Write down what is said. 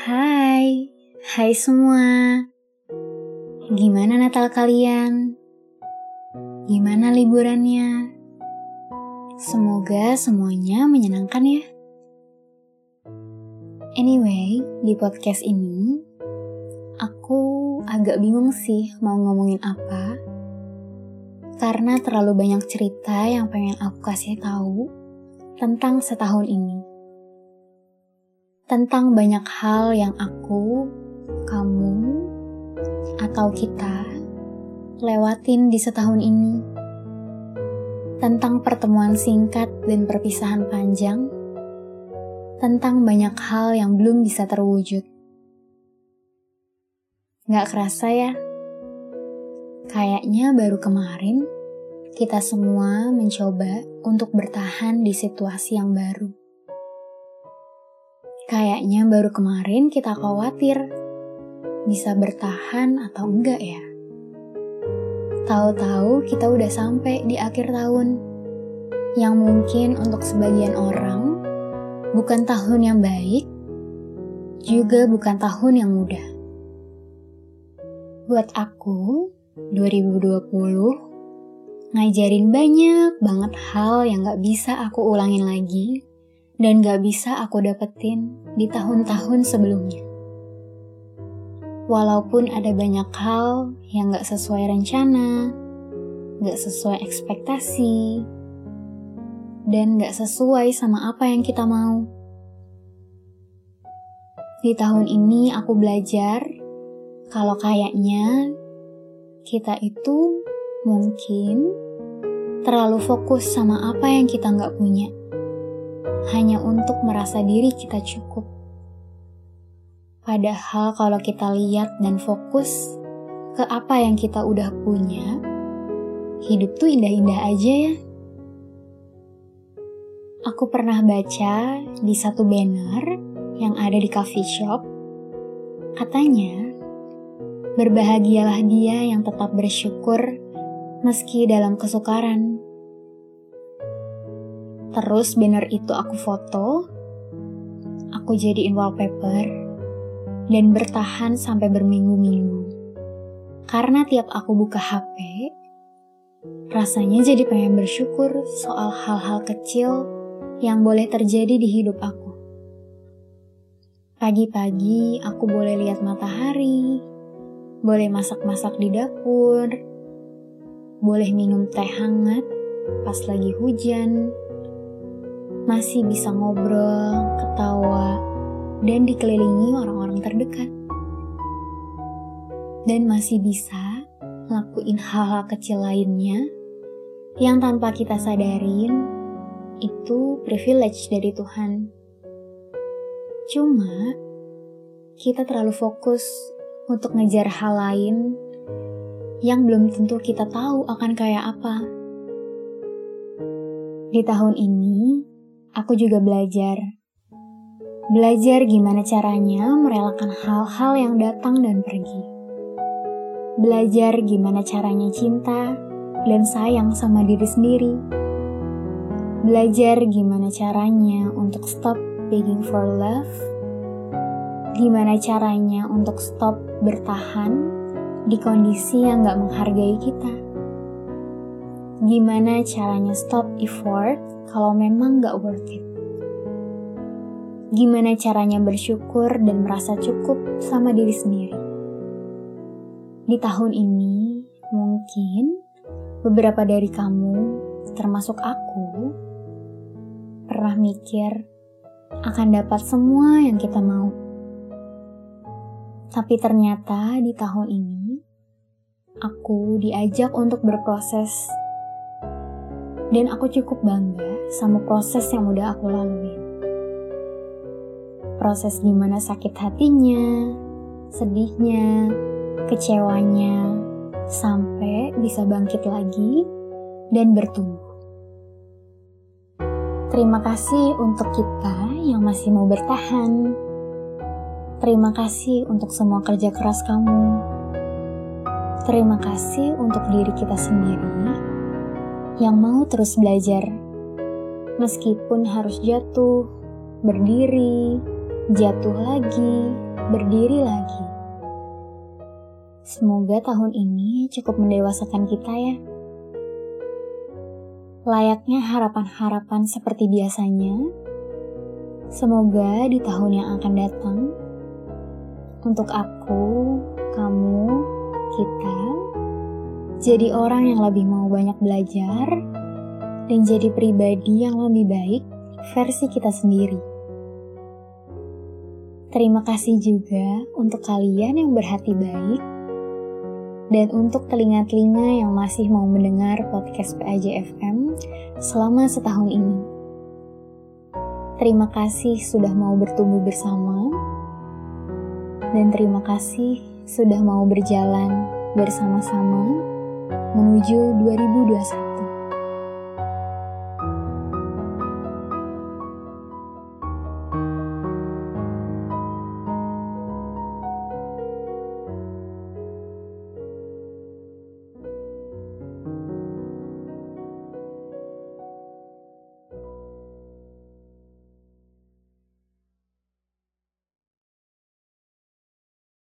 Hai, hai semua. Gimana Natal kalian? Gimana liburannya? Semoga semuanya menyenangkan ya. Anyway, di podcast ini aku agak bingung sih mau ngomongin apa. Karena terlalu banyak cerita yang pengen aku kasih tahu tentang setahun ini tentang banyak hal yang aku, kamu, atau kita lewatin di setahun ini. Tentang pertemuan singkat dan perpisahan panjang, tentang banyak hal yang belum bisa terwujud. Gak kerasa ya? Kayaknya baru kemarin kita semua mencoba untuk bertahan di situasi yang baru Kayaknya baru kemarin kita khawatir bisa bertahan atau enggak ya. Tahu-tahu kita udah sampai di akhir tahun yang mungkin untuk sebagian orang bukan tahun yang baik, juga bukan tahun yang mudah. Buat aku, 2020 ngajarin banyak banget hal yang gak bisa aku ulangin lagi dan gak bisa aku dapetin di tahun-tahun sebelumnya. Walaupun ada banyak hal yang gak sesuai rencana, gak sesuai ekspektasi, dan gak sesuai sama apa yang kita mau. Di tahun ini aku belajar kalau kayaknya kita itu mungkin terlalu fokus sama apa yang kita nggak punya hanya untuk merasa diri kita cukup. Padahal kalau kita lihat dan fokus ke apa yang kita udah punya, hidup tuh indah-indah aja ya. Aku pernah baca di satu banner yang ada di coffee shop, katanya, berbahagialah dia yang tetap bersyukur meski dalam kesukaran Terus banner itu aku foto, aku jadiin wallpaper, dan bertahan sampai berminggu-minggu. Karena tiap aku buka HP, rasanya jadi pengen bersyukur soal hal-hal kecil yang boleh terjadi di hidup aku. Pagi-pagi aku boleh lihat matahari, boleh masak-masak di dapur, boleh minum teh hangat pas lagi hujan, masih bisa ngobrol, ketawa, dan dikelilingi orang-orang terdekat. Dan masih bisa lakuin hal-hal kecil lainnya yang tanpa kita sadarin itu privilege dari Tuhan. Cuma kita terlalu fokus untuk ngejar hal lain yang belum tentu kita tahu akan kayak apa. Di tahun ini, aku juga belajar. Belajar gimana caranya merelakan hal-hal yang datang dan pergi. Belajar gimana caranya cinta dan sayang sama diri sendiri. Belajar gimana caranya untuk stop begging for love. Gimana caranya untuk stop bertahan di kondisi yang gak menghargai kita gimana caranya stop effort kalau memang gak worth it. Gimana caranya bersyukur dan merasa cukup sama diri sendiri. Di tahun ini, mungkin beberapa dari kamu, termasuk aku, pernah mikir akan dapat semua yang kita mau. Tapi ternyata di tahun ini, aku diajak untuk berproses dan aku cukup bangga sama proses yang udah aku lalui. Proses gimana sakit hatinya, sedihnya, kecewanya, sampai bisa bangkit lagi dan bertumbuh. Terima kasih untuk kita yang masih mau bertahan. Terima kasih untuk semua kerja keras kamu. Terima kasih untuk diri kita sendiri yang mau terus belajar. Meskipun harus jatuh, berdiri, jatuh lagi, berdiri lagi. Semoga tahun ini cukup mendewasakan kita ya. Layaknya harapan-harapan seperti biasanya, semoga di tahun yang akan datang, untuk aku, kamu, kita, jadi orang yang lebih mau banyak belajar, dan jadi pribadi yang lebih baik versi kita sendiri. Terima kasih juga untuk kalian yang berhati baik dan untuk telinga-telinga yang masih mau mendengar podcast PAJ selama setahun ini. Terima kasih sudah mau bertumbuh bersama dan terima kasih sudah mau berjalan bersama-sama menuju 2021.